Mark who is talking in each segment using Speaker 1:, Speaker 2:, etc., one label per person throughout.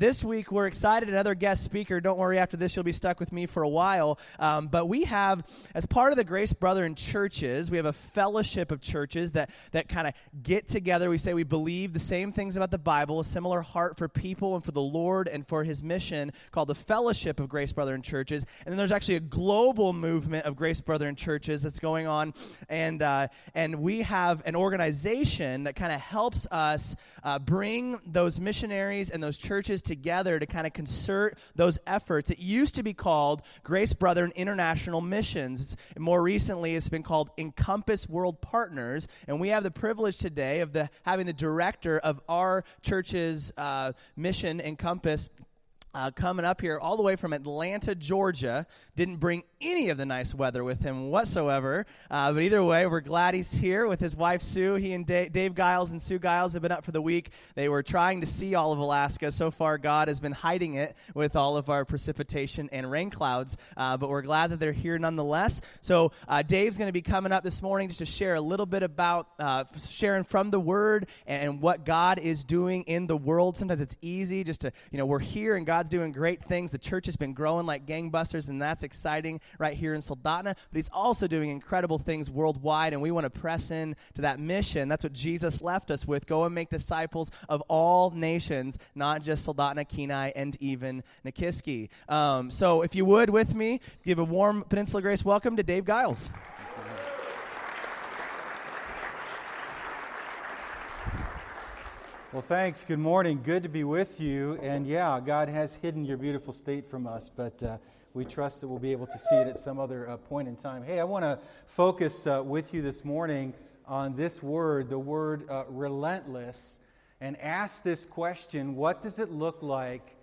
Speaker 1: This week, we're excited. Another guest speaker. Don't worry, after this, you'll be stuck with me for a while. Um, but we have, as part of the Grace Brethren churches, we have a fellowship of churches that, that kind of get together. We say we believe the same things about the Bible, a similar heart for people and for the Lord and for his mission called the Fellowship of Grace Brethren churches. And then there's actually a global movement of Grace Brethren churches that's going on. And, uh, and we have an organization that kind of helps us uh, bring those missionaries and those churches together to kind of concert those efforts. It used to be called Grace Brethren International Missions. More recently, it's been called Encompass World Partners, and we have the privilege today of the, having the director of our church's uh, mission, Encompass, uh, coming up here all the way from Atlanta, Georgia. Didn't bring any of the nice weather with him whatsoever. Uh, but either way, we're glad he's here with his wife Sue. He and Dave, Guiles and Sue Guiles have been up for the week. They were trying to see all of Alaska. So far, God has been hiding it with all of our precipitation and rain clouds. Uh, but we're glad that they're here nonetheless. So uh, Dave's going to be coming up this morning just to share a little bit about uh, sharing from the Word and what God is doing in the world. Sometimes it's easy just to, you know, we're here and God's doing great things. The church has been growing like gangbusters, and that's exciting right here in Soldotna. But He's also doing incredible things worldwide, and we want to press in to that mission. That's what Jesus left us with. Go and make disciples of all nations, not just Soldotna, Kenai, and even Nikiski. Um, so if you would, with me, give a warm Peninsula Grace welcome to Dave Guiles.
Speaker 2: Well, thanks. Good morning. Good to be with you. And yeah, God has hidden your beautiful state from us, but uh, we trust that we'll be able to see it at some other uh, point in time. Hey, I want to focus uh, with you this morning on this word, the word uh, relentless, and ask this question What does it look like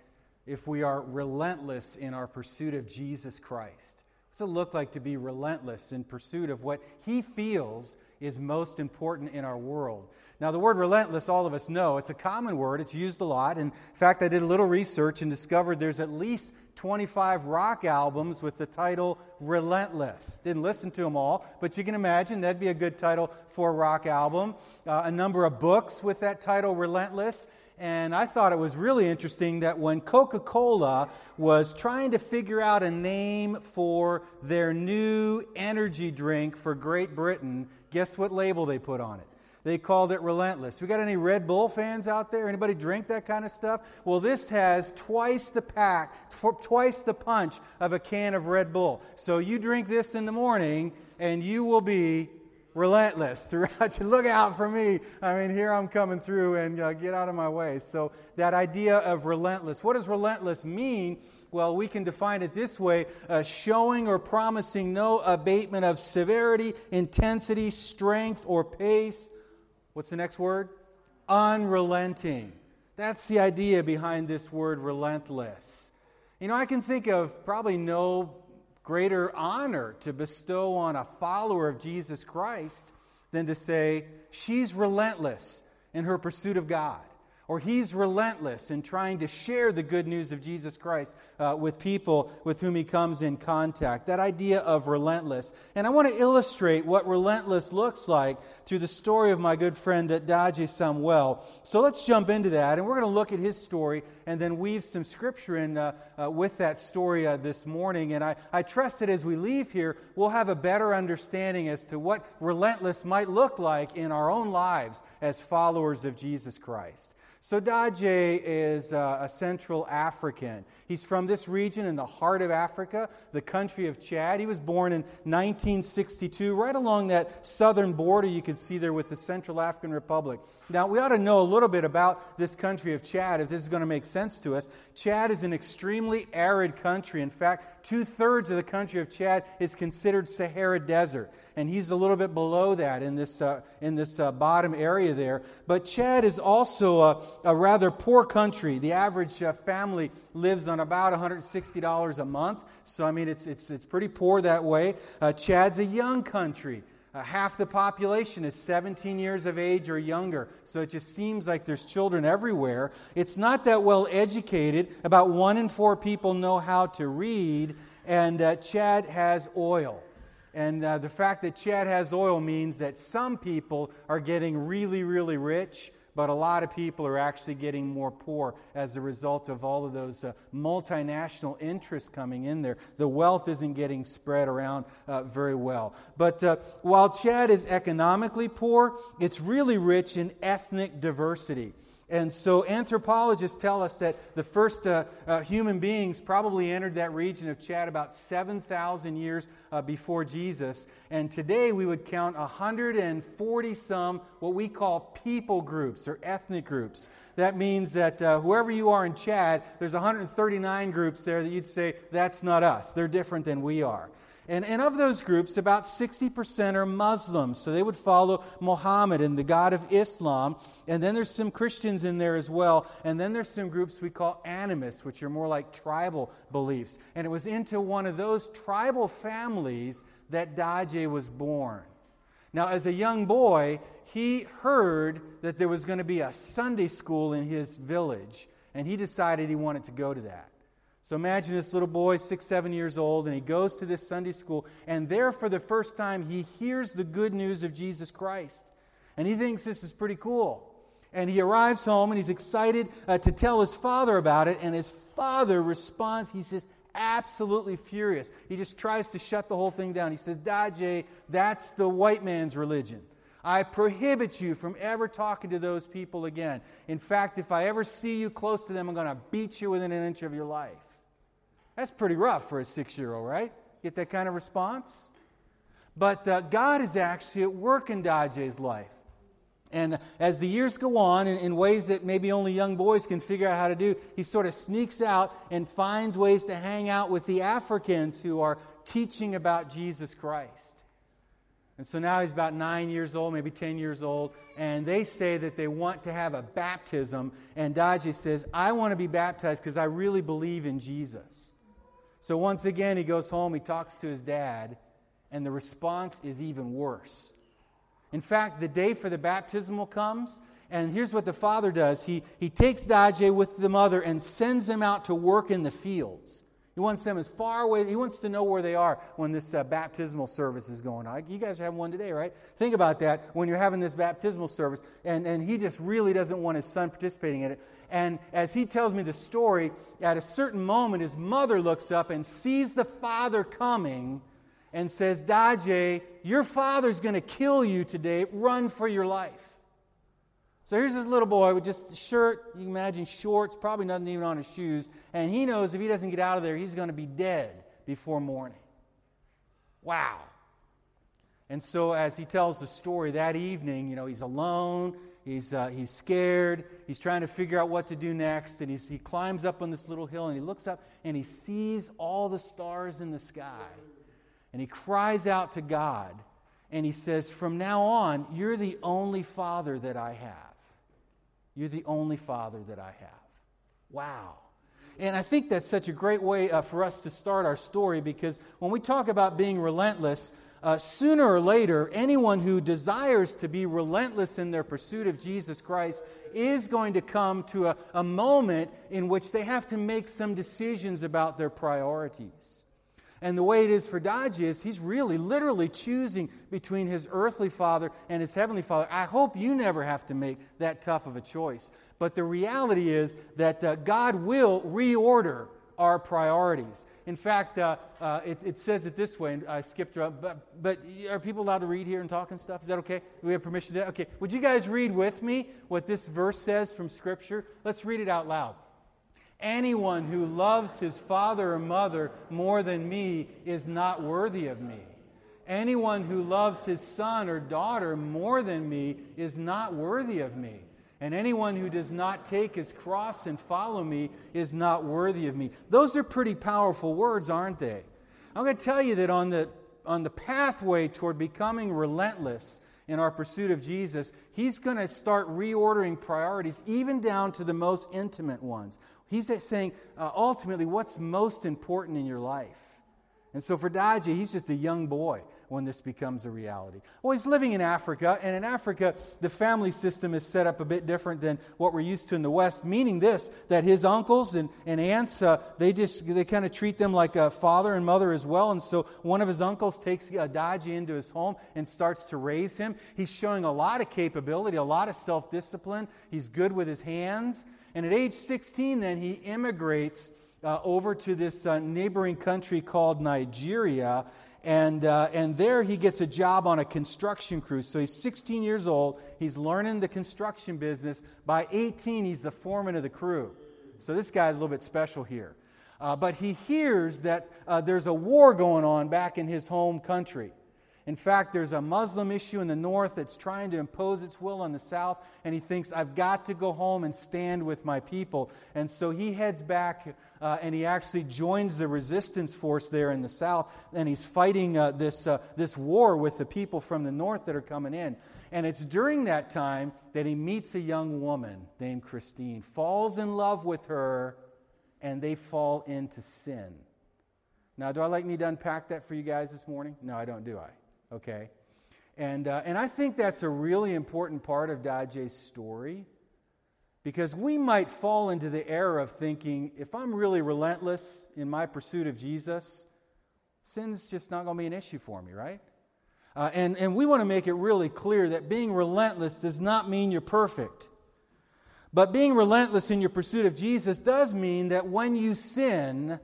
Speaker 2: if we are relentless in our pursuit of Jesus Christ? What's it look like to be relentless in pursuit of what He feels is most important in our world? Now, the word relentless, all of us know, it's a common word. It's used a lot. In fact, I did a little research and discovered there's at least 25 rock albums with the title Relentless. Didn't listen to them all, but you can imagine that'd be a good title for a rock album. Uh, a number of books with that title, Relentless. And I thought it was really interesting that when Coca Cola was trying to figure out a name for their new energy drink for Great Britain, guess what label they put on it? They called it relentless. We got any Red Bull fans out there? Anybody drink that kind of stuff? Well, this has twice the pack, tw- twice the punch of a can of Red Bull. So you drink this in the morning and you will be relentless throughout. Look out for me. I mean, here I'm coming through and uh, get out of my way. So, that idea of relentless. What does relentless mean? Well, we can define it this way uh, showing or promising no abatement of severity, intensity, strength, or pace What's the next word? Unrelenting. That's the idea behind this word relentless. You know, I can think of probably no greater honor to bestow on a follower of Jesus Christ than to say, she's relentless in her pursuit of God or he's relentless in trying to share the good news of Jesus Christ uh, with people with whom he comes in contact. That idea of relentless. And I want to illustrate what relentless looks like through the story of my good friend uh, Daji Samuel. So let's jump into that, and we're going to look at his story and then weave some scripture in uh, uh, with that story uh, this morning. And I, I trust that as we leave here, we'll have a better understanding as to what relentless might look like in our own lives as followers of Jesus Christ. So Daje is uh, a Central African. He's from this region in the heart of Africa, the country of Chad. He was born in 1962, right along that southern border you can see there with the Central African Republic. Now, we ought to know a little bit about this country of Chad if this is going to make sense to us. Chad is an extremely arid country. In fact, two thirds of the country of Chad is considered Sahara Desert and he's a little bit below that in this, uh, in this uh, bottom area there. But Chad is also a, a rather poor country. The average uh, family lives on about $160 a month. So, I mean, it's, it's, it's pretty poor that way. Uh, Chad's a young country. Uh, half the population is 17 years of age or younger, so it just seems like there's children everywhere. It's not that well educated. About one in four people know how to read, and uh, Chad has oil. And uh, the fact that Chad has oil means that some people are getting really, really rich, but a lot of people are actually getting more poor as a result of all of those uh, multinational interests coming in there. The wealth isn't getting spread around uh, very well. But uh, while Chad is economically poor, it's really rich in ethnic diversity. And so anthropologists tell us that the first uh, uh, human beings probably entered that region of Chad about 7,000 years uh, before Jesus. And today we would count 140 some what we call people groups or ethnic groups. That means that uh, whoever you are in Chad, there's 139 groups there that you'd say, that's not us. They're different than we are. And, and of those groups, about 60% are Muslims. So they would follow Muhammad and the God of Islam. And then there's some Christians in there as well. And then there's some groups we call animists, which are more like tribal beliefs. And it was into one of those tribal families that Daje was born. Now, as a young boy, he heard that there was going to be a Sunday school in his village. And he decided he wanted to go to that. So imagine this little boy, six, seven years old, and he goes to this Sunday school, and there for the first time, he hears the good news of Jesus Christ. And he thinks this is pretty cool. And he arrives home and he's excited uh, to tell his father about it, and his father responds, he says, absolutely furious. He just tries to shut the whole thing down. He says, Daje, that's the white man's religion. I prohibit you from ever talking to those people again. In fact, if I ever see you close to them, I'm going to beat you within an inch of your life. That's pretty rough for a six year old, right? Get that kind of response? But uh, God is actually at work in Daje's life. And as the years go on, in, in, ways that maybe only young boys can figure out how to do, he sort of sneaks out and finds ways to hang out with the Africans who are teaching about Jesus Christ. And so now he's about nine years old, maybe 10 years old, and they say that they want to have a baptism. And Daje says, I want to be baptized because I really believe in Jesus. So once again, he goes home, he talks to his dad, and the response is even worse. In fact, the day for the baptismal comes, and here's what the father does he, he takes Daje with the mother and sends him out to work in the fields. He wants them as far away. He wants to know where they are when this uh, baptismal service is going on. You guys have one today, right? Think about that when you're having this baptismal service, and, and he just really doesn't want his son participating in it. And as he tells me the story, at a certain moment, his mother looks up and sees the father coming and says, Daje, your father's going to kill you today. Run for your life. So here's this little boy with just a shirt, you can imagine shorts, probably nothing even on his shoes, and he knows if he doesn't get out of there, he's going to be dead before morning. Wow. And so as he tells the story that evening, you know, he's alone, he's, uh, he's scared, he's trying to figure out what to do next, and he climbs up on this little hill and he looks up and he sees all the stars in the sky. And he cries out to God and he says, From now on, you're the only father that I have. You're the only father that I have. Wow. And I think that's such a great way uh, for us to start our story because when we talk about being relentless, uh, sooner or later, anyone who desires to be relentless in their pursuit of Jesus Christ is going to come to a, a moment in which they have to make some decisions about their priorities. And the way it is for Daje is he's really literally choosing between his earthly father and his heavenly father. I hope you never have to make that tough of a choice. But the reality is that uh, God will reorder our priorities. In fact, uh, uh, it, it, says it this way, and I skipped around, but, but are people allowed to read here and talk and stuff? Is that okay? Do we have permission to? Okay. Would you guys read with me what this verse says from Scripture? Let's read it out loud. Anyone who loves his father or mother more than me is not worthy of me. Anyone who loves his son or daughter more than me is not worthy of me. And anyone who does not take his cross and follow me is not worthy of me. Those are pretty powerful words, aren't they? I'm going to tell you that on the, on the pathway toward becoming relentless in our pursuit of Jesus, he's going to start reordering priorities, even down to the most intimate ones. He's saying, uh, ultimately, what's most important in your life? And so for Daje, he's just a young boy. When this becomes a reality. Well, he's living in Africa, and in Africa, the family system is set up a bit different than what we're used to in the West, meaning this, that his uncles and, and aunts, uh, they just, they kind of treat them like a father and mother as well. And so one of his uncles takes uh, Daji into his home and starts to raise him. He's showing a lot of capability, a lot of self discipline. He's good with his hands. And at age 16, then, he immigrates uh, over to this uh, neighboring country called Nigeria. And, uh, and there he gets a job on a construction crew. So he's 16 years old. He's learning the construction business. By 18, he's the foreman of the crew. So this guy's a little bit special here. Uh, but he hears that uh, there's a war going on back in his home country. In fact, there's a Muslim issue in the north that's trying to impose its will on the south, and he thinks, I've got to go home and stand with my people. And so he heads back uh, and he actually joins the resistance force there in the south, and he's fighting uh, this, uh, this war with the people from the north that are coming in. And it's during that time that he meets a young woman named Christine, falls in love with her, and they fall into sin. Now, do I like need to unpack that for you guys this morning? No, I don't, do I? Okay? And, uh, and I think that's a really important part of Daje's story because we might fall into the error of thinking if I'm really relentless in my pursuit of Jesus, sin's just not going to be an issue for me, right? Uh, and, and we want to make it really clear that being relentless does not mean you're perfect. But being relentless in your pursuit of Jesus does mean that when you sin,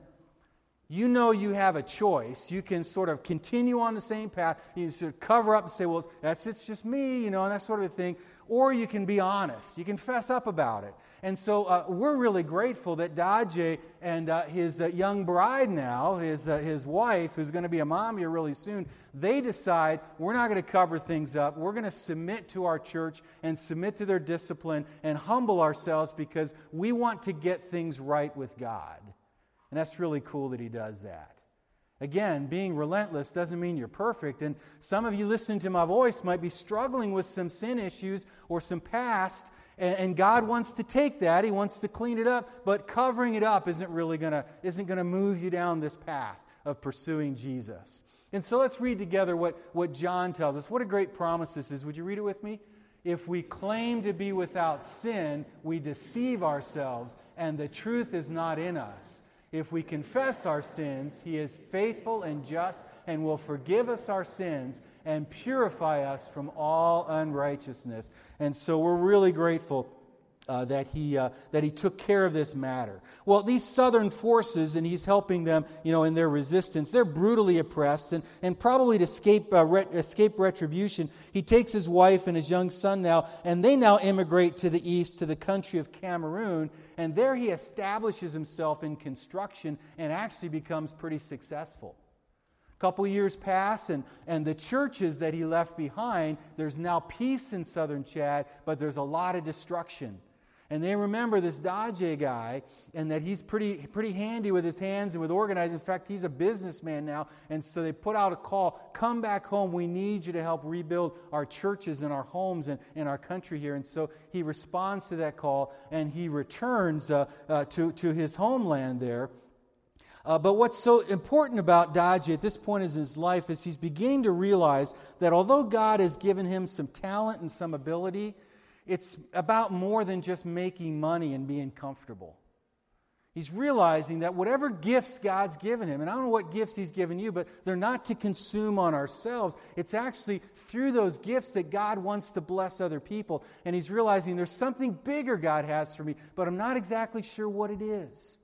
Speaker 2: you know you have a choice. You can sort of continue on the same path. You sort of cover up and say, well, that's it's just me, you know, and that sort of thing. Or you can be honest. You can fess up about it. And so uh, we're really grateful that Daje and uh, his uh, young bride now, his, uh, his wife, who's going to be a mom here really soon, they decide we're not going to cover things up. We're going to submit to our church and submit to their discipline and humble ourselves because we want to get things right with God. And that's really cool that he does that. Again, being relentless doesn't mean you're perfect. And some of you listening to my voice might be struggling with some sin issues or some past, and, God wants to take that. He wants to clean it up, but covering it up isn't really gonna, isn't gonna move you down this path of pursuing Jesus. And so let's read together what, what John tells us. What a great promise this is. Would you read it with me? If we claim to be without sin, we deceive ourselves, and the truth is not in us. If we confess our sins, He is faithful and just and will forgive us our sins and purify us from all unrighteousness. And so we're really grateful uh, that, he, uh, that he took care of this matter. Well, these southern forces, and he's helping them you know, in their resistance, they're brutally oppressed, and, and probably to escape, uh, re- escape retribution, he takes his wife and his young son now, and they now immigrate to the east, to the country of Cameroon, and there he establishes himself in construction and actually becomes pretty successful. A couple years pass, and, and the churches that he left behind, there's now peace in southern Chad, but there's a lot of destruction. And they remember this Daje guy and that he's pretty, pretty handy with his hands and with organizing. In fact, he's a businessman now. And so they put out a call come back home. We need you to help rebuild our churches and our homes and, and our country here. And so he responds to that call and he returns uh, uh, to, to his homeland there. Uh, but what's so important about Daji at this point in his life is he's beginning to realize that although God has given him some talent and some ability, it's about more than just making money and being comfortable. He's realizing that whatever gifts God's given him, and I don't know what gifts He's given you, but they're not to consume on ourselves. It's actually through those gifts that God wants to bless other people. And he's realizing there's something bigger God has for me, but I'm not exactly sure what it is.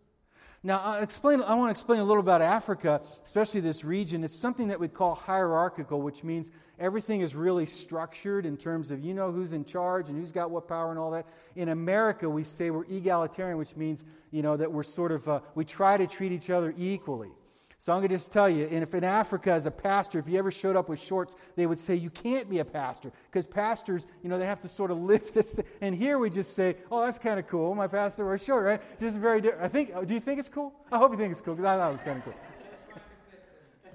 Speaker 2: Now, I'll explain, I want to explain a little about Africa, especially this region. It's something that we call hierarchical, which means everything is really structured in terms of you know who's in charge and who's got what power and all that. In America, we say we're egalitarian, which means you know that we're sort of uh, we try to treat each other equally. So I'm going to just tell you, and if in Africa as a pastor, if you ever showed up with shorts, they would say you can't be a pastor because pastors, you know, they have to sort of lift this. Thing. And here we just say, oh, that's kind of cool. My pastor wears short, right? Just very. Di- I think. Do you think it's cool? I hope you think it's cool because I thought it was kind of cool.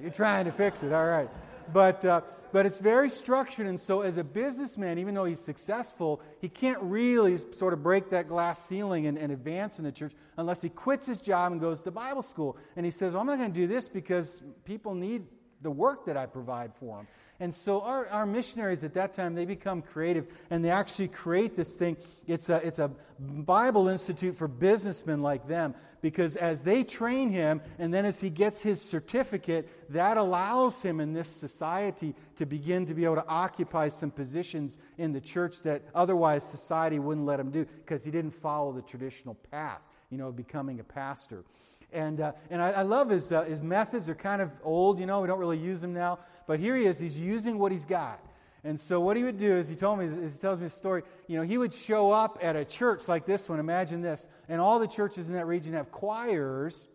Speaker 2: You're trying to fix it. All right. But, uh, but it's very structured. And so, as a businessman, even though he's successful, he can't really sort of break that glass ceiling and, and advance in the church unless he quits his job and goes to Bible school. And he says, well, I'm not going to do this because people need the work that I provide for them. And so our, our missionaries at that time, they become creative and they actually create this thing. It's a, it's a Bible institute for businessmen like them because as they train him and then as he gets his certificate, that allows him in this society to begin to be able to occupy some positions in the church that otherwise society wouldn't let him do because he didn't follow the traditional path, you know, of becoming a pastor. And, uh, and I, I love his, uh, his methods. They're kind of old, you know, we don't really use them now. But here he is, he's using what he's got. And so what he would do is he told me, he tells me a story, you know, he would show up at a church like this one, imagine this, and all the churches in that region have choirs,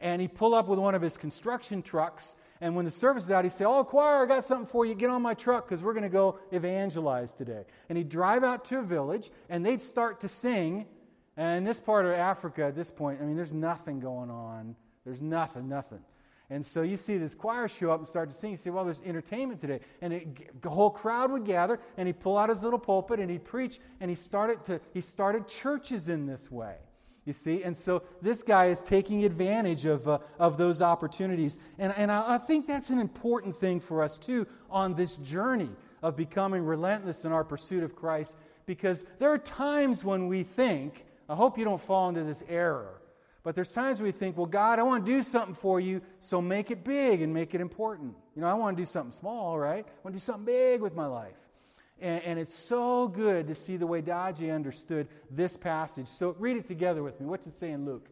Speaker 2: and he'd pull up with one of his construction trucks, and when the service is out, he'd say, Oh, choir, I got something for you. Get on my truck because we're going to go evangelize today. And he'd drive out to a village, and they'd start to sing. And in this part of Africa, at this point, I mean, there's nothing going on. There's nothing, nothing. And so you see this choir show up and start to sing. You say, well, there's entertainment today. And it, the whole crowd would gather, and he'd pull out his little pulpit and he'd preach, and he started, to, he started churches in this way. You see? And so this guy is taking advantage of, uh, of those opportunities. And, and I, I think that's an important thing for us, too, on this journey of becoming relentless in our pursuit of Christ, because there are times when we think, I hope you don't fall into this error but there's times we think, well, God, I want to do something for you, so make it big and make it important. You know, I want to do something small, right? I want to do something big with my life. And, and it's so good to see the way Daji understood this passage. So read it together with me. What's it say in Luke?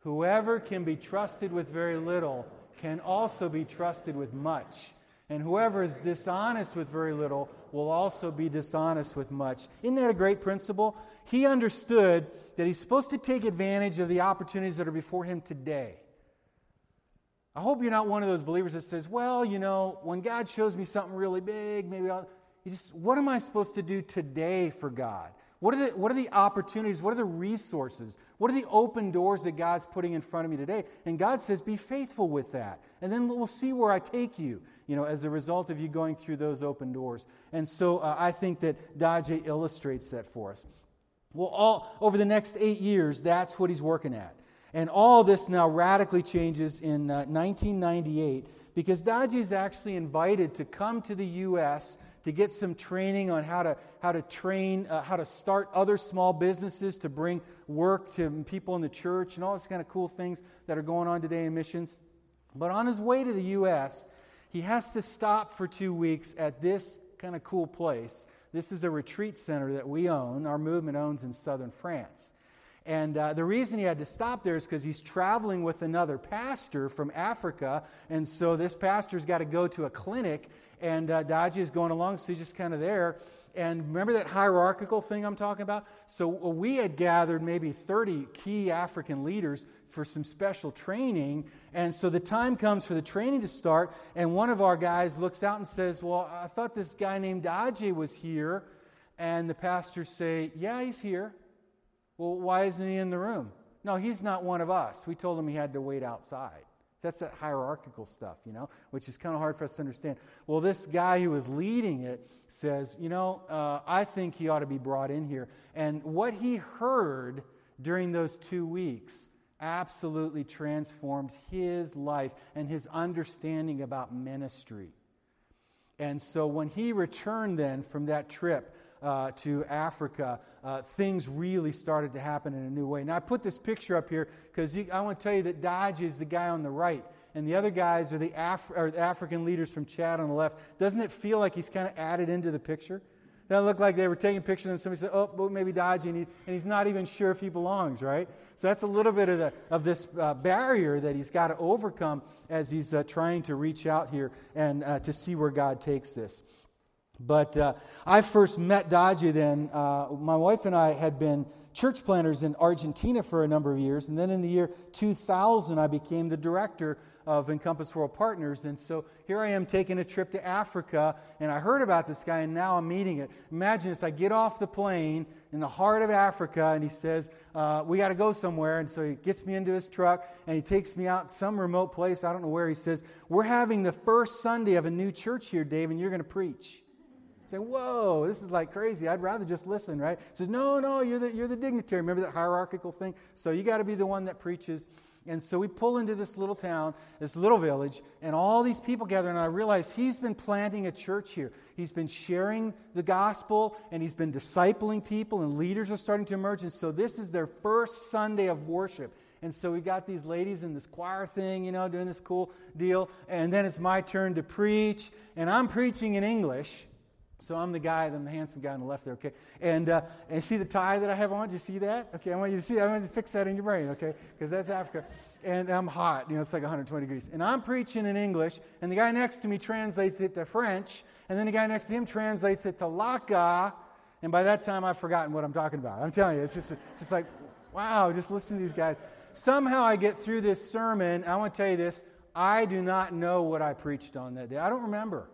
Speaker 2: Whoever can be trusted with very little can also be trusted with much. And whoever is dishonest with very little will also be dishonest with much. Isn't that a great principle? He understood that he's supposed to take advantage of the opportunities that are before him today. I hope you're not one of those believers that says, well, you know, when God shows me something really big, maybe I'll. Just, what am I supposed to do today for God? What are, the, what are the opportunities? What are the resources? What are the open doors that God's putting in front of me today? And God says, be faithful with that. And then we'll see where I take you, you know, as a result of you going through those open doors. And so uh, I think that Daje illustrates that for us. Well, all, over the next eight years, that's what he's working at. And all this now radically changes in uh, 1998 because Daji is actually invited to come to the U.S to get some training on how to, how to train, uh, how to start other small businesses to bring work to people in the church and all these kind of cool things that are going on today in missions. But on his way to the U.S., he has to stop for two weeks at this kind of cool place. This is a retreat center that we own, our movement owns in southern France. And uh, the reason he had to stop there is because he's traveling with another pastor from Africa. And so this pastor's got to go to a clinic and uh, Daji is going along, so he's just kind of there. And remember that hierarchical thing I'm talking about? So we had gathered maybe 30 key African leaders for some special training. And so the time comes for the training to start, and one of our guys looks out and says, Well, I thought this guy named Daji was here. And the pastors say, Yeah, he's here. Well, why isn't he in the room? No, he's not one of us. We told him he had to wait outside. That's that hierarchical stuff, you know, which is kind of hard for us to understand. Well, this guy who was leading it says, you know, uh, I think he ought to be brought in here. And what he heard during those two weeks absolutely transformed his life and his understanding about ministry. And so when he returned then from that trip, uh, to Africa, uh, things really started to happen in a new way. Now, I put this picture up here because I want to tell you that Daji is the guy on the right, and the other guys are the, Af- are African leaders from Chad on the left. Doesn't it feel like he's kind of added into the picture? Doesn't look like they were taking pictures and somebody said, oh, well, maybe Daji, and, he, and, he's not even sure if he belongs, right? So that's a little bit of, the, of this uh, barrier that he's got to overcome as he's uh, trying to reach out here and uh, to see where God takes this. But uh, I first met Daji then. Uh, my wife and I had been church planters in Argentina for a number of years. And then in the year 2000, I became the director of Encompass World Partners. And so here I am taking a trip to Africa, and I heard about this guy, and now I'm meeting it. Imagine this I get off the plane in the heart of Africa, and he says, uh, We got to go somewhere. And so he gets me into his truck, and he takes me out some remote place. I don't know where. He says, We're having the first Sunday of a new church here, Dave, and you're going to preach Say, whoa, this is like crazy. I'd rather just listen, right? Says, no, no, you're the, you're the dignitary. Remember that hierarchical thing? So you got to be the one that preaches. And so we pull into this little town, this little village, and all these people gather. And I realize he's been planting a church here. He's been sharing the gospel, and he's been discipling people, and leaders are starting to emerge. And so this is their first Sunday of worship. And so we got these ladies in this choir thing, you know, doing this cool deal. And then it's my turn to preach, and I'm preaching in English. So I'm the guy, I'm the handsome guy on the left there, okay? And, uh, and see the tie that I have on? Do you see that? Okay, I want you to see, I want you to fix that in your brain, okay? Because that's Africa. And I'm hot, you know, it's like 120 degrees. And I'm preaching in English, and the guy next to me translates it to French, and then the guy next to him translates it to Laka, and by that time I've forgotten what I'm talking about. I'm telling you, it's just, it's just like, wow, just listen to these guys. Somehow I get through this sermon, I want to tell you this, I do not know what I preached on that day. I don't remember.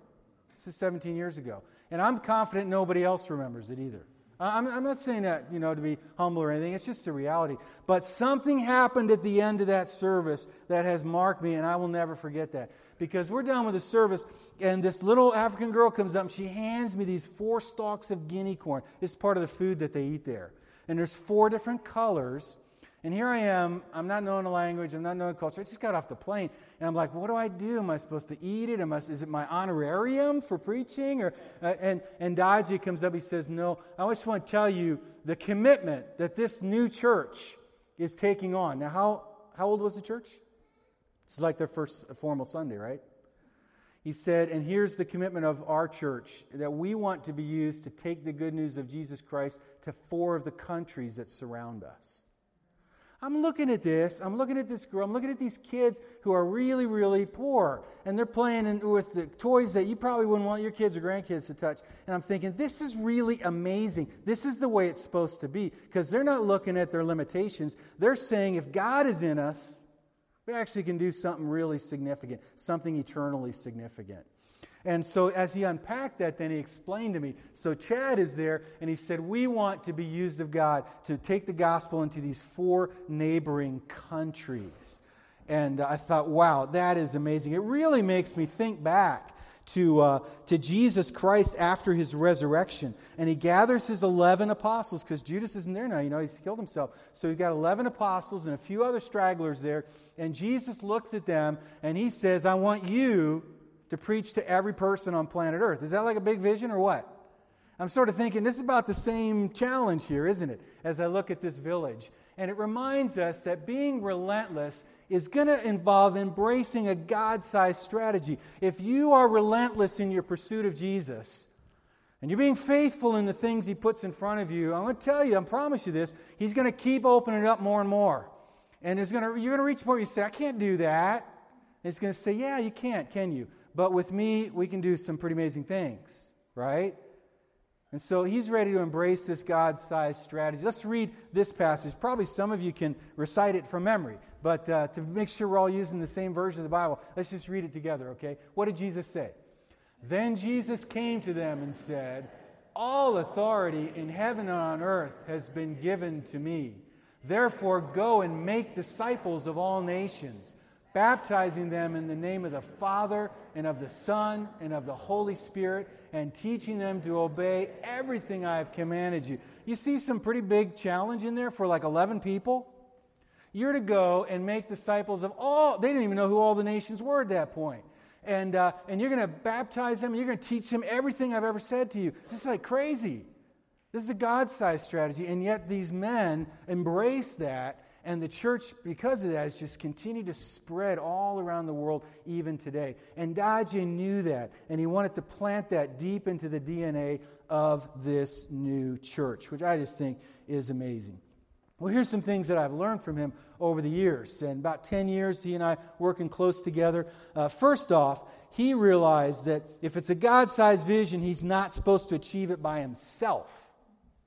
Speaker 2: This is 17 years ago. And I'm confident nobody else remembers it either. I'm, I'm, not saying that, you know, to be humble or anything. It's just a reality. But something happened at the end of that service that has marked me, and I will never forget that. Because we're done with the service, and this little African girl comes up, and she hands me these four stalks of guinea corn. It's part of the food that they eat there. And there's four different colors. And here I am, I'm not knowing the language, I'm not knowing culture. I just got off the plane, and I'm like, what do I do? Am I supposed to eat it? Am I, is it my honorarium for preaching? Or, uh, and, and Daji comes up, he says, no, I just want to tell you the commitment that this new church is taking on. Now, how, how old was the church? This is like their first formal Sunday, right? He said, and here's the commitment of our church that we want to be used to take the good news of Jesus Christ to four of the countries that surround us. I'm looking at this. I'm looking at this girl. I'm looking at these kids who are really, really poor. And they're playing in, with the toys that you probably wouldn't want your kids or grandkids to touch. And I'm thinking, this is really amazing. This is the way it's supposed to be. Because they're not looking at their limitations. They're saying, if God is in us, we actually can do something really significant, something eternally significant. And so, as he unpacked that, then he explained to me. So, Chad is there, and he said, We want to be used of God to take the gospel into these four neighboring countries. And I thought, wow, that is amazing. It really makes me think back to, uh, to Jesus Christ after his resurrection. And he gathers his 11 apostles because Judas isn't there now. You know, he's killed himself. So he's got 11 apostles and a few other stragglers there. And Jesus looks at them and he says, I want you to preach to every person on planet Earth. Is that like a big vision or what? I'm sort of thinking this is about the same challenge here, isn't it? As I look at this village. And it reminds us that being relentless is going to involve embracing a God sized strategy. If you are relentless in your pursuit of Jesus, and you're being faithful in the things He puts in front of you, I'm going to tell you, I promise you this, He's going to keep opening it up more and more. And it's going to, you're going to reach more, you say, I can't do that. And He's going to say, Yeah, you can't, can you? But with me, we can do some pretty amazing things, right? And so he's ready to embrace this God sized strategy. Let's read this passage. Probably some of you can recite it from memory, but uh, to make sure we're all using the same version of the Bible, let's just read it together, okay? What did Jesus say? Then Jesus came to them and said, All authority in heaven and on earth has been given to me. Therefore, go and make disciples of all nations baptizing them in the name of the Father and of the Son and of the Holy Spirit, and teaching them to obey everything I have commanded you. You see some pretty big challenge in there for like 11 people? You're to go and make disciples of all, they didn't even know who all the nations were at that point. And, uh, and you're going to baptize them, and you're going to teach them everything I've ever said to you. This is like crazy. This is a God sized strategy, and yet these men embrace that and the church, because of that, has just continued to spread all around the world, even today. And Daji knew that, and he wanted to plant that deep into the DNA of this new church, which I just think is amazing. Well, here's some things that I've learned from him over the years. And about 10 years, he and I working close together. Uh, first off, he realized that if it's a God sized vision, he's not supposed to achieve it by himself.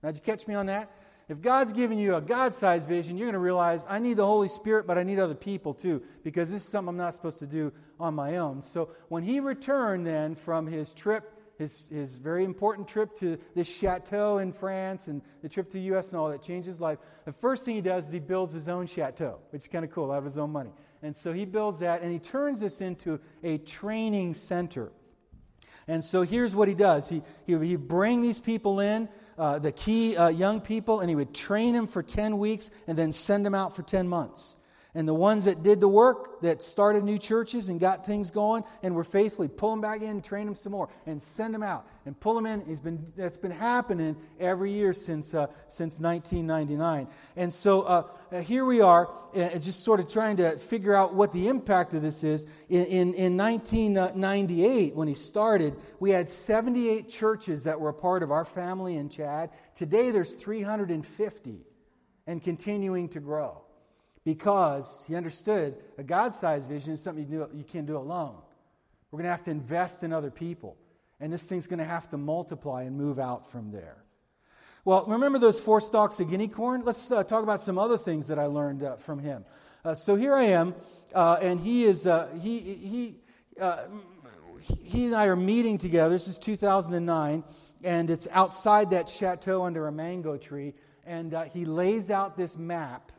Speaker 2: Now, did you catch me on that? If God's giving you a God sized vision, you're going to realize I need the Holy Spirit, but I need other people too, because this is something I'm not supposed to do on my own. So when he returned then from his trip, his, his very important trip to this chateau in France and the trip to the U.S. and all that changed his life, the first thing he does is he builds his own chateau, which is kind of cool, out of his own money. And so he builds that and he turns this into a training center. And so here's what he does he, he would bring these people in, uh, the key uh, young people, and he would train them for 10 weeks and then send them out for 10 months. And the ones that did the work, that started new churches and got things going and were faithfully, pull them back in, train them some more, and send them out and pull them in. It's been, that's been happening every year since, uh, since 1999. And so uh, uh, here we are, uh, just sort of trying to figure out what the impact of this is. In, in, in 1998, when he started, we had 78 churches that were a part of our family in Chad. Today, there's 350 and continuing to grow because he understood a God sized vision is something you, do, you can't do alone. We're going to have to invest in other people. And this thing's going to have to multiply and move out from there. Well, remember those four stalks of guinea corn? Let's uh, talk about some other things that I learned uh, from him. Uh, so here I am, uh, and he is uh, he he uh, he and I are meeting together. This is 2009, and it's outside that chateau under a mango tree. And he lays out this map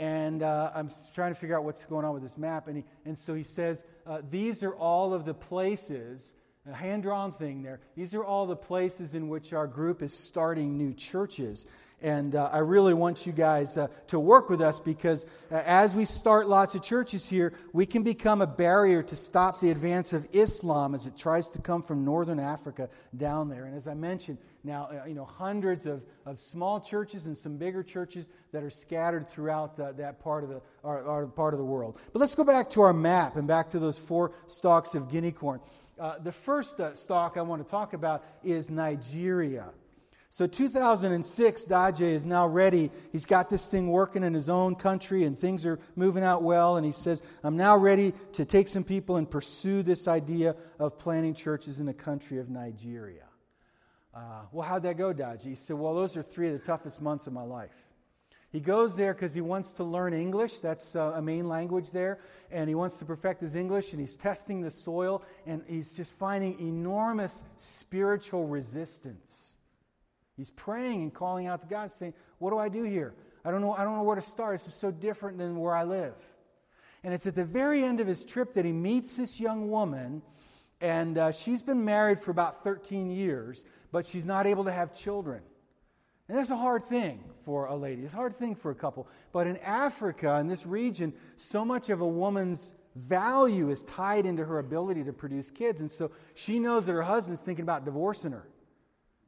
Speaker 2: and uh, I'm trying to figure out what's going on with this map. And, he, and so he says, uh, These are all of the places, a hand drawn thing there, these are all the places in which our group is starting new churches. And uh, I really want you guys uh, to work with us because uh, as we start lots of churches here, we can become a barrier to stop the advance of Islam as it tries to come from northern Africa down there. And as I mentioned, now, uh, you know, hundreds of, of small churches and some bigger churches that are scattered throughout the, that part of the, our, our, part of the world. But let's go back to our map and back to those four stalks of guinea corn. Uh, the first uh, stalk I want to talk about is Nigeria. So 2006, Daje is now ready. He's got this thing working in his own country and things are moving out well. And he says, I'm now ready to take some people and pursue this idea of planting churches in the country of Nigeria. Uh, well, how'd that go, Daje? He said, Well, those are three of the toughest months of my life. He goes there because he wants to learn English. That's uh, a main language there. And he wants to perfect his English, and he's testing the soil, and he's just finding enormous spiritual resistance. He's praying and calling out to God, saying, What do I do here? I don't know, I don't know where to start. This is so different than where I live. And it's at the very end of his trip that he meets this young woman, and uh, she's been married for about 13 years but she's not able to have children. And that's a hard thing for a lady. It's a hard thing for a couple. But in Africa, in this region, so much of a woman's value is tied into her ability to produce kids. And so she knows that her husband's thinking about divorcing her.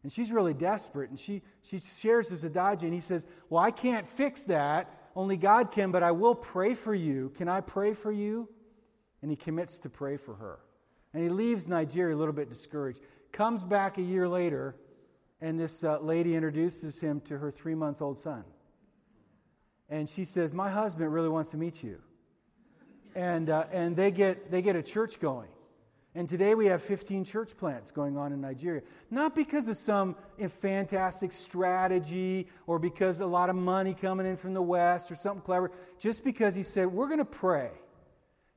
Speaker 2: And she's really desperate. And she, she shares this with Daje, and he says, Well, I can't fix that. Only God can, but I will pray for you. Can I pray for you? And he commits to pray for her. And he leaves Nigeria a little bit discouraged comes back a year later, and this uh, lady introduces him to her three month old son. And she says, My husband really wants to meet you. And, uh, and they, get, they get a church going. And today we have 15 church plants going on in Nigeria. Not because of some fantastic strategy or because a lot of money coming in from the West or something clever, just because he said, We're going to pray.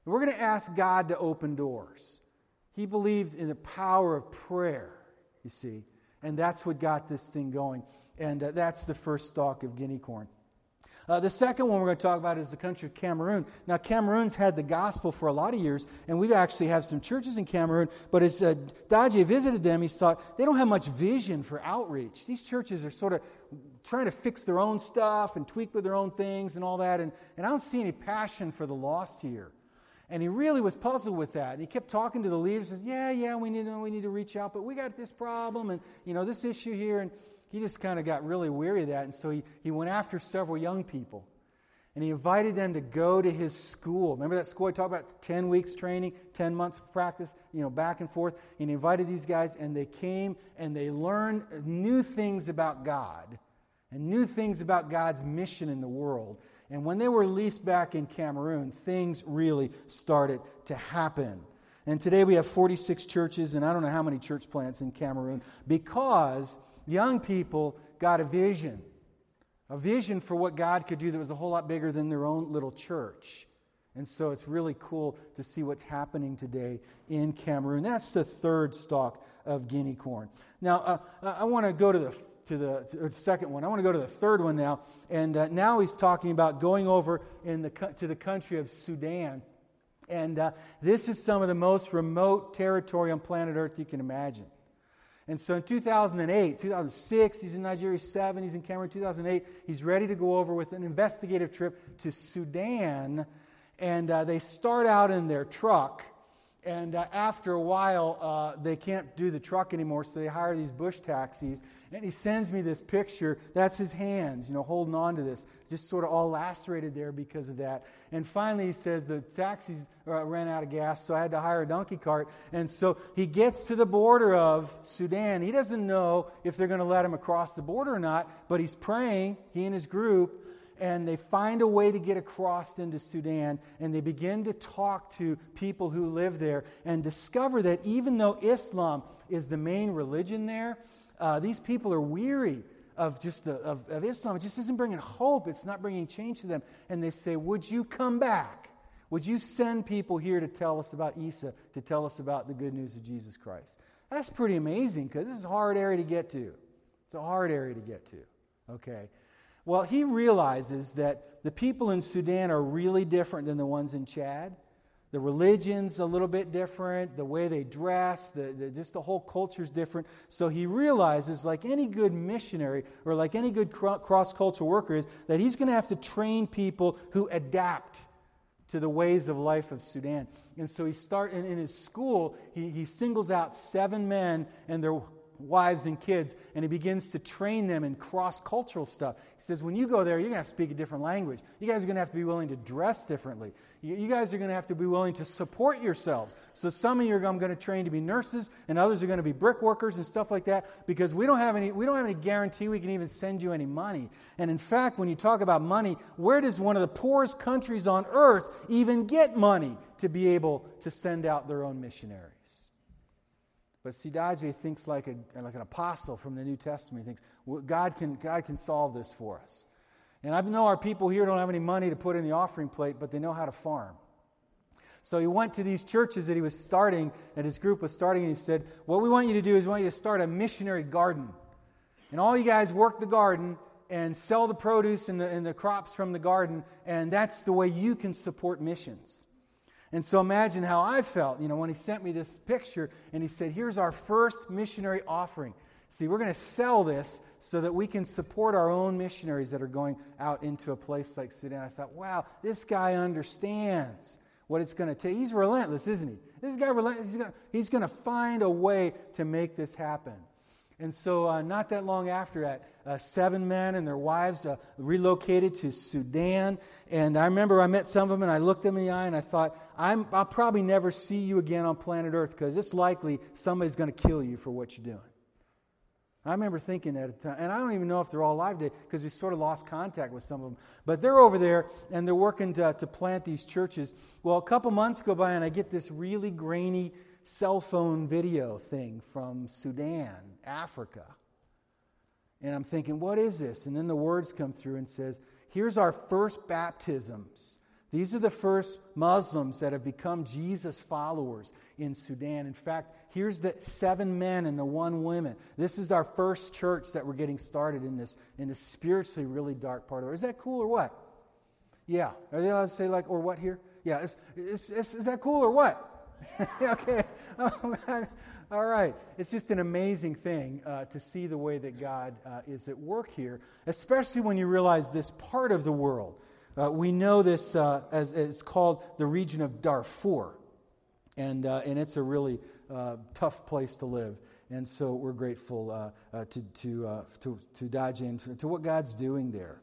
Speaker 2: We're going to ask God to open doors. He believed in the power of prayer, you see. And that's what got this thing going. And uh, that's the first stalk of guinea corn. Uh, the second one we're going to talk about is the country of Cameroon. Now, Cameroon's had the gospel for a lot of years, and we actually have some churches in Cameroon. But as uh, visited them, he thought they don't have much vision for outreach. These churches are sort of trying to fix their own stuff and tweak with their own things and all that. And, and I don't see any passion for the lost here. And he really was puzzled with that. And he kept talking to the leaders, says, Yeah, yeah, we need, to, we need to reach out, but we got this problem and, you know, this issue here. And he just kind of got really weary of that. And so he, he went after several young people. And he invited them to go to his school. Remember that school I talked about? 10 weeks training, 10 months practice, you know, back and forth. And he invited these guys, and they came and they learned new things about God and new things about God's mission in the world. And when they were released back in Cameroon, things really started to happen. And today we have 46 churches, and I don't know how many church plants in Cameroon because young people got a vision. A vision for what God could do that was a whole lot bigger than their own little church. And so it's really cool to see what's happening today in Cameroon. That's the third stalk of guinea corn. Now, uh, I want to go to the to the, to the, second one. I want to go to the third one now. And uh, now he's talking about going over in the, to the country of Sudan. And uh, this is some of the most remote territory on planet Earth you can imagine. And so in 2008, 2006, he's in Nigeria 7, he's in Cameroon 2008. He's ready to go over with an investigative trip to Sudan. And uh, they start out in their truck. And uh, after a while, uh, they can't do the truck anymore, so they hire these bush taxis. And he sends me this picture. That's his hands, you know, holding on to this, just sort of all lacerated there because of that. And finally, he says the taxis uh, ran out of gas, so I had to hire a donkey cart. And so he gets to the border of Sudan. He doesn't know if they're going to let him across the border or not, but he's praying, he and his group, and they find a way to get across into Sudan, and they begin to talk to people who live there and discover that even though Islam is the main religion there, uh, these people are weary of just the, of, of Islam. It just isn't bringing hope. It's not bringing change to them. And they say, Would you come back? Would you send people here to tell us about Isa, to tell us about the good news of Jesus Christ? That's pretty amazing because this is a hard area to get to. It's a hard area to get to. Okay. Well, he realizes that the people in Sudan are really different than the ones in Chad. The religion's a little bit different, the way they dress, the, the, just the whole culture's different. So he realizes, like any good missionary or like any good cross cultural worker, is that he's going to have to train people who adapt to the ways of life of Sudan. And so he start in, in his school, he, he singles out seven men and their wives and kids, and he begins to train them in cross cultural stuff. He says, When you go there, you're going to have to speak a different language. You guys are going to have to be willing to dress differently. You, guys are going to have to be willing to support yourselves. So, some of you are going to train to be nurses, and others are going to be brick workers and stuff like that because we don't, have any, we don't have any guarantee we can even send you any money. And in fact, when you talk about money, where does one of the poorest countries on earth even get money to be able to send out their own missionaries? But Sidaje thinks like, a, like an apostle from the New Testament. He thinks well, God, can, God can solve this for us. And I know our people here don't have any money to put in the offering plate, but they know how to farm. So he went to these churches that he was starting, that his group was starting, and he said, What we want you to do is we want you to start a missionary garden. And all you guys work the garden and sell the produce and the, and the crops from the garden, and that's the way you can support missions. And so imagine how I felt, you know, when he sent me this picture and he said, Here's our first missionary offering. See, we're going to sell this so that we can support our own missionaries that are going out into a place like Sudan. I thought, wow, this guy understands what it's going to take. He's relentless, isn't he? This guy relentless. He's going, to, he's going to find a way to make this happen. And so, uh, not that long after that, uh, seven men and their wives uh, relocated to Sudan. And I remember I met some of them and I looked them in the eye and I thought, i will probably never see you again on planet Earth because it's likely somebody's going to kill you for what you're doing. I remember thinking at the time, and I don't even know if they're all alive today because we sort of lost contact with some of them. But they're over there and they're working to, to plant these churches. Well, a couple months go by and I get this really grainy cell phone video thing from Sudan, Africa. And I'm thinking, what is this? And then the words come through and says, here's our first baptisms. These are the first Muslims that have become Jesus followers in Sudan. In fact, here's the seven men and the one woman. This is our first church that we're getting started in this in this spiritually really dark part of. Is that cool or what? Yeah. Are they allowed to say like or what here? Yeah. Is, is, is, is that cool or what? okay. All right. It's just an amazing thing uh, to see the way that God uh, is at work here, especially when you realize this part of the world. Uh, we know this uh, as it's called the region of Darfur, and, uh, and it's a really uh, tough place to live. And so we're grateful to, to, to, to Daji and to what God's doing there.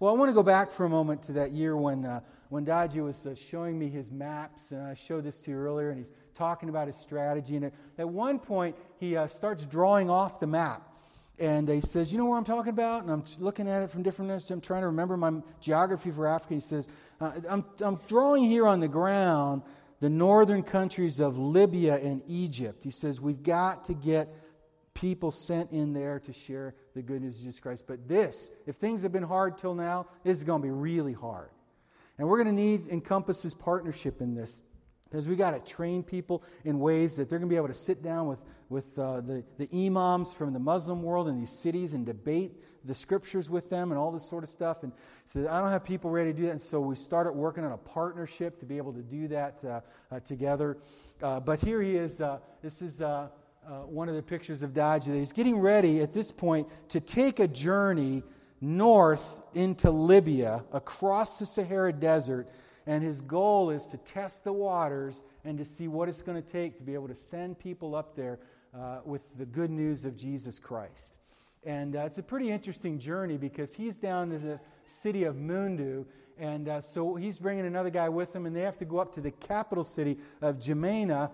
Speaker 2: Well, I want to go back for a moment to that year when when Daji was uh, showing me his maps, and I showed this to you earlier, and he's talking about his strategy. And at, one point, he uh, starts drawing off the map. And he says, You know where I'm talking about? And I'm looking at it from different angles. I'm trying to remember my geography for Africa. He says, uh, I'm, I'm drawing here on the ground the northern countries of Libya and Egypt. He says, We've got to get people sent in there to share the good news of Jesus Christ. But this, if things have been hard till now, this is going to be really hard. And we're going to need Encompass's partnership in this. Because we got to train people in ways that they're going to be able to sit down with, with uh, the, the imams from the Muslim world in these cities and debate the scriptures with them and all this sort of stuff. And so I don't have people ready to do that. And so we started working on a partnership to be able to do that uh, uh, together. Uh, but here he is. Uh, this is uh, one of the pictures of Daji. He's getting ready at this point to take a journey north into Libya across the Sahara Desert. And his goal is to test the waters and to see what it's going to take to be able to send people up there with the good news of Jesus Christ. And uh, it's a pretty interesting journey because he's down to the city of Moundou. And uh, so he's bringing another guy with him, and they have to go up to the capital city of N'Djamena.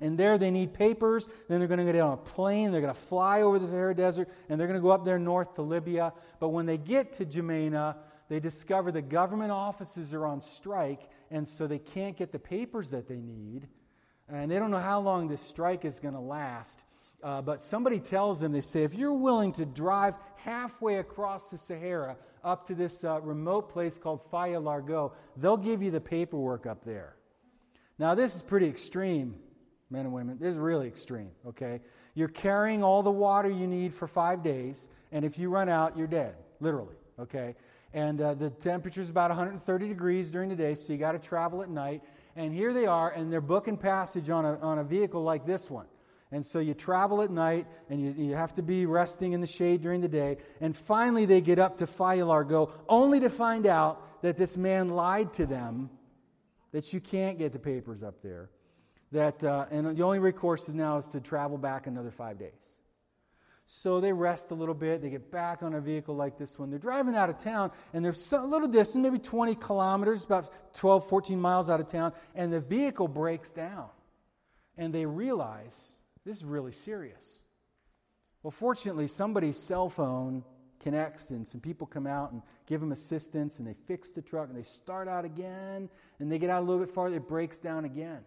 Speaker 2: And there they need papers. Then they're going to get on a plane. They're going to fly over the Sahara Desert, and they're going to go up there north to Libya. But when they get to N'Djamena, they discover the government offices are on strike, and so they can't get the papers that they need. And they don't know how long this strike is going to last. Uh, but somebody tells them, they say, if you're willing to drive halfway across the Sahara up to this uh, remote place called Faya-Largeau, they'll give you the paperwork up there. Now, this is pretty extreme, men and women. This is really extreme, okay? You're carrying all the water you need for five days, and if you run out, you're dead, literally, okay? And uh, the temperature is about 130 degrees during the day, so you got to travel at night. And here they are, and they're booking passage on a, on a vehicle like this one. And so you travel at night and you, you have to be resting in the shade during the day. And finally, they get up to Faya-Largeau, only to find out that this man lied to them that you can't get the papers up there. That, uh, and the only recourse is now is to travel back another five days. So they rest a little bit. They get back on a vehicle like this one. They're driving out of town, and they're a little distance, maybe 20 kilometers, about 12, 14 miles out of town, and the vehicle breaks down. And they realize this is really serious. Well, fortunately, somebody's cell phone connects and some people come out and give them assistance and they fix the truck and they start out again and they get out a little bit farther, it breaks down again.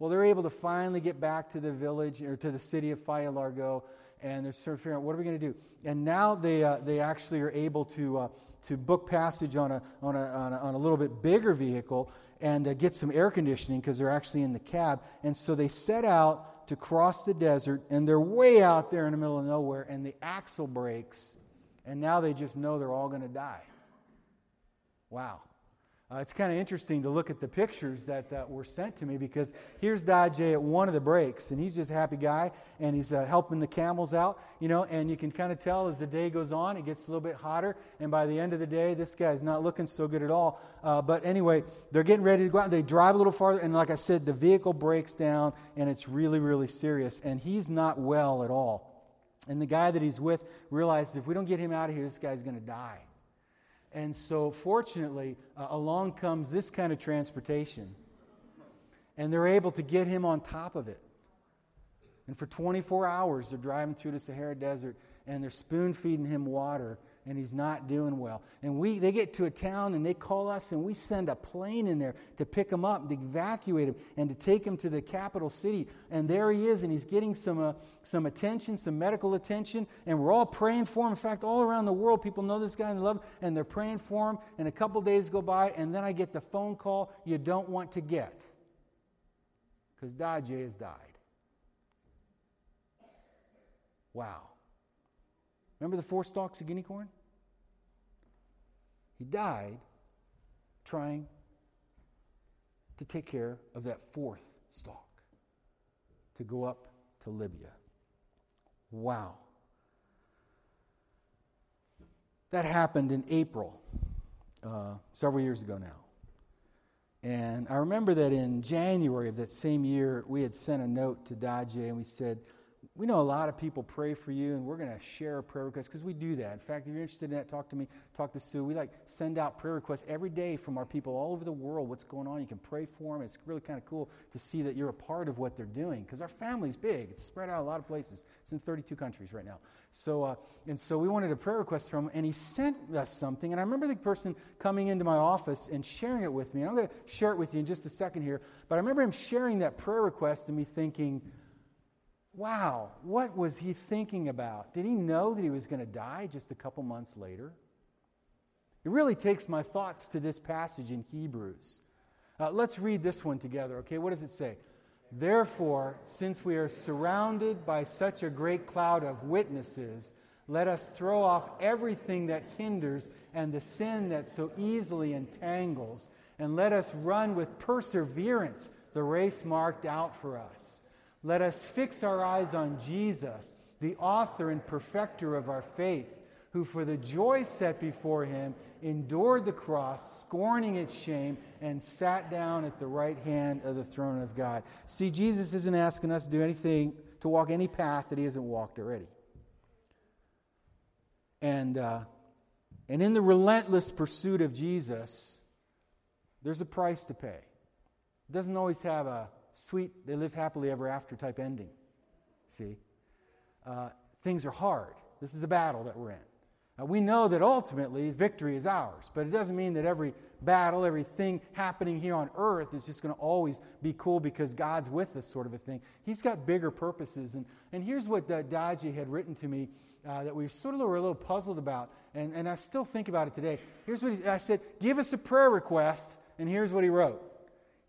Speaker 2: Well, they're able to finally get back to the village or to the city of Faya-Largeau and they're sort of figuring out what are we going to do. And now they, uh, they actually are able to, uh, to book passage on a, on, a, on, a, on a little bit bigger vehicle and uh, get some air conditioning because they're actually in the cab. And so they set out to cross the desert, and they're way out there in the middle of nowhere, and the axle breaks, and now they just know they're all going to die. Wow. Uh, it's kind of interesting to look at the pictures that uh, were sent to me because here's Daji at one of the breaks, and he's just a happy guy, and he's uh, helping the camels out, you know, and you can kind of tell as the day goes on, it gets a little bit hotter, and by the end of the day, this guy's not looking so good at all. Uh, but anyway, they're getting ready to go out, they drive a little farther, and like I said, the vehicle breaks down, and it's really, really serious, and he's not well at all. And the guy that he's with realizes if we don't get him out of here, this guy's going to die. And so, fortunately, uh, along comes this kind of transportation. And they're able to get him on top of it. And for 24 hours, they're driving through the Sahara Desert and they're spoon feeding him water and he's not doing well. And we, they get to a town and they call us and we send a plane in there to pick him up, to evacuate him, and to take him to the capital city. And there he is, and he's getting some, uh, some attention, some medical attention, and we're all praying for him. In fact, all around the world, people know this guy and they love him, and they're praying for him. And a couple days go by, and then I get the phone call you don't want to get because Daji has died. Wow. Remember the four stalks of guinea corn? He died trying to take care of that fourth stalk to go up to Libya. Wow. That happened in April, uh, several years ago now. And I remember that in January of that same year, we had sent a note to Daji and we said, we know a lot of people pray for you, and we're going to share a prayer request because we do that. In fact, if you're interested in that, talk to me, talk to Sue. We like send out prayer requests every day from our people all over the world. What's going on? You can pray for them. It's really kind of cool to see that you're a part of what they're doing because our family's big. It's spread out a lot of places. It's in 32 countries right now. So, uh, and so we wanted a prayer request from him, and he sent us something. And I remember the person coming into my office and sharing it with me. And I'm going to share it with you in just a second here. But I remember him sharing that prayer request and me thinking Wow, what was he thinking about? Did he know that he was going to die just a couple months later? It really takes my thoughts to this passage in Hebrews. Uh, let's read this one together, okay? What does it say? Therefore, since we are surrounded by such a great cloud of witnesses, let us throw off everything that hinders and the sin that so easily entangles, and let us run with perseverance the race marked out for us. Let us fix our eyes on Jesus, the author and perfecter of our faith, who for the joy set before him endured the cross, scorning its shame, and sat down at the right hand of the throne of God. See, Jesus isn't asking us to do anything, to walk any path that he hasn't walked already. And, uh, and in the relentless pursuit of Jesus, there's a price to pay. It doesn't always have a sweet, they live happily ever after type ending. See? Uh, things are hard. This is a battle that we're in. Uh, we know that ultimately victory is ours, but it doesn't mean that every battle, everything happening here on earth is just going to always be cool because God's with us, sort of a thing. He's got bigger purposes. And, and here's what uh, Daji had written to me uh, that we sort of were a little puzzled about, and, and I still think about it today. Here's what he, I said Give us a prayer request, and here's what he wrote.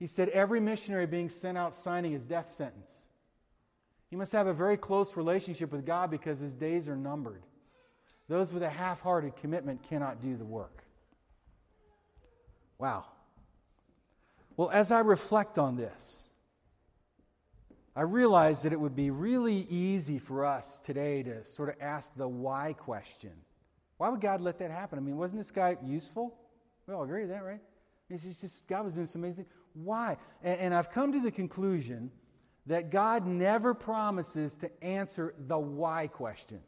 Speaker 2: He said, Every missionary being sent out signing his death sentence. He must have a very close relationship with God because his days are numbered. Those with a half hearted commitment cannot do the work. Wow. Well, as I reflect on this, I realize that it would be really easy for us today to sort of ask the why question. Why would God let that happen? I mean, wasn't this guy useful? We all agree with that, right? It's just God was doing some amazing. Why? And, and I've come to the conclusion that God never promises to answer the why question.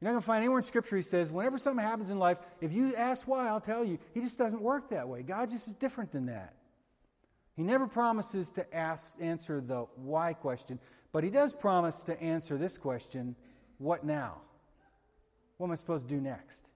Speaker 2: You're not going to find anywhere in Scripture he says, whenever something happens in life, if you ask why, I'll tell you. He just doesn't work that way. God just is different than that. He never promises to ask, answer the why question, but he does promise to answer this question what now? What am I supposed to do next?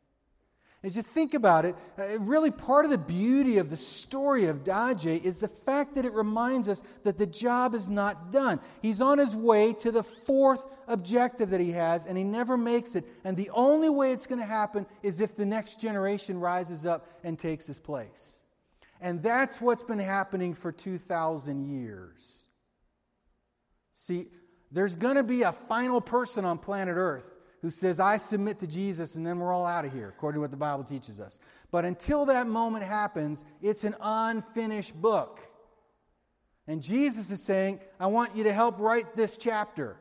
Speaker 2: As you think about it, uh, really part of the beauty of the story of Daji is the fact that it reminds us that the job is not done. He's on his way to the fourth objective that he has, and he never makes it. And the only way it's going to happen is if the next generation rises up and takes his place. And that's what's been happening for 2,000 years. See, there's going to be a final person on planet Earth who says, I submit to Jesus, and then we're all out of here, according to what the Bible teaches us. But until that moment happens, it's an unfinished book. And Jesus is saying, I want you to help write this chapter.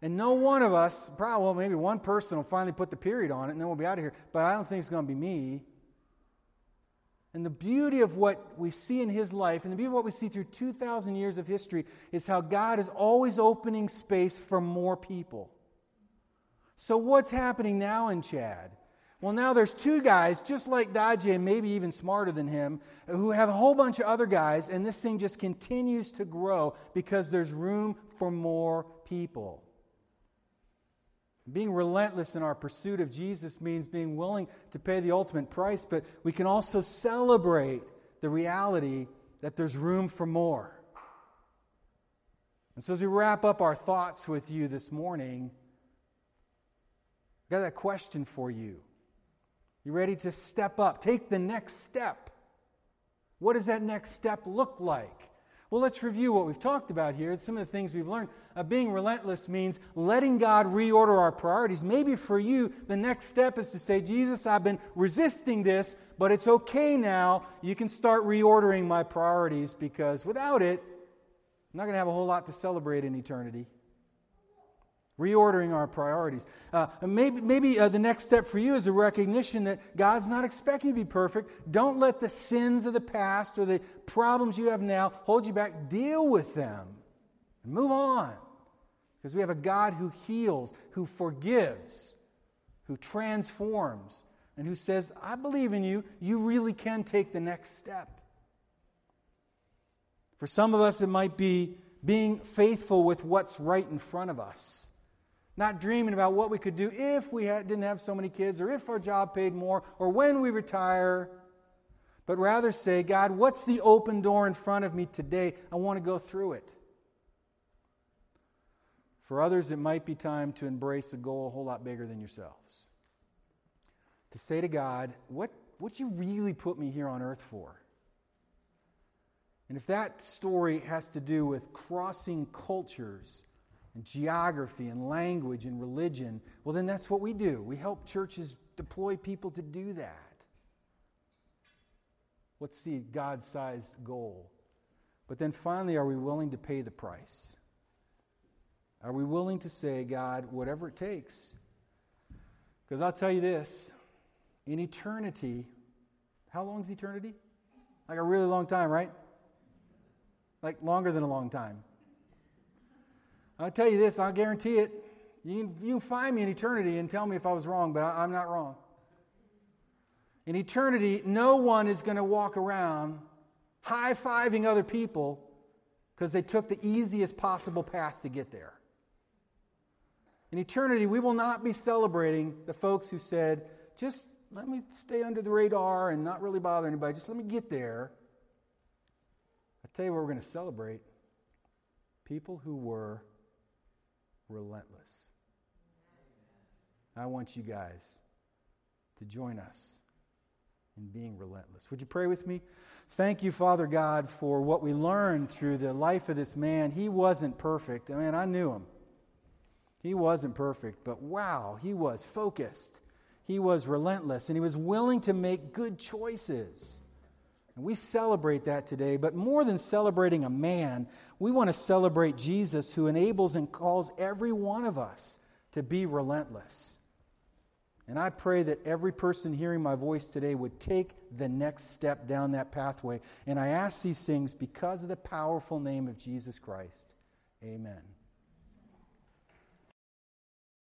Speaker 2: And no one of us, probably, well, maybe one person will finally put the period on it, and then we'll be out of here. But I don't think it's going to be me. And the beauty of what we see in his life, and the beauty of what we see through 2,000 years of history, is how God is always opening space for more people. So, what's happening now in Chad? Well, now there's two guys just like Daji and maybe even smarter than him who have a whole bunch of other guys, and this thing just continues to grow because there's room for more people. Being relentless in our pursuit of Jesus means being willing to pay the ultimate price, but we can also celebrate the reality that there's room for more. And so, as we wrap up our thoughts with you this morning, got that question for you. You ready to step up? Take the next step. What does that next step look like? Well, let's review what we've talked about here. Some of the things we've learned. Uh, being relentless means letting God reorder our priorities. Maybe for you, the next step is to say, Jesus, I've been resisting this, but it's okay now. You can start reordering my priorities because without it, I'm not going to have a whole lot to celebrate in eternity. Reordering our priorities. Uh, maybe maybe uh, the next step for you is a recognition that God's not expecting you to be perfect. Don't let the sins of the past or the problems you have now hold you back. Deal with them and move on. Because we have a God who heals, who forgives, who transforms, and who says, I believe in you. You really can take the next step. For some of us, it might be being faithful with what's right in front of us not dreaming about what we could do if we had, didn't have so many kids, or if our job paid more, or when we retire, but rather say, God, what's the open door in front of me today? I want to go through it. For others, it might be time to embrace a goal a whole lot bigger than yourselves. To say to God, what, what you really put me here on earth for? And if that story has to do with crossing cultures and geography and language and religion, well, then that's what we do. We help churches deploy people to do that. What's the God sized goal? But then finally, are we willing to pay the price? Are we willing to say, God, whatever it takes? Because I'll tell you this in eternity, how long is eternity? Like a really long time, right? Like longer than a long time. I'll tell you this, I'll guarantee it. You can, you can find me in eternity and tell me if I was wrong, but I, I'm not wrong. In eternity, no one is going to walk around high fiving other people because they took the easiest possible path to get there. In eternity, we will not be celebrating the folks who said, just let me stay under the radar and not really bother anybody, just let me get there. I tell you what, we're going to celebrate people who were relentless. I want you guys to join us in being relentless. Would you pray with me? Thank you, Father God, for what we learned through the life of this man. He wasn't perfect. I mean, I knew him. He wasn't perfect, but wow, he was focused. He was relentless, and he was willing to make good choices. And we celebrate that today, but more than celebrating a man, we want to celebrate Jesus who enables and calls every one of us to be relentless. And I pray that every person hearing my voice today would take the next step down that pathway. And I ask these things because of the powerful name of Jesus Christ. Amen.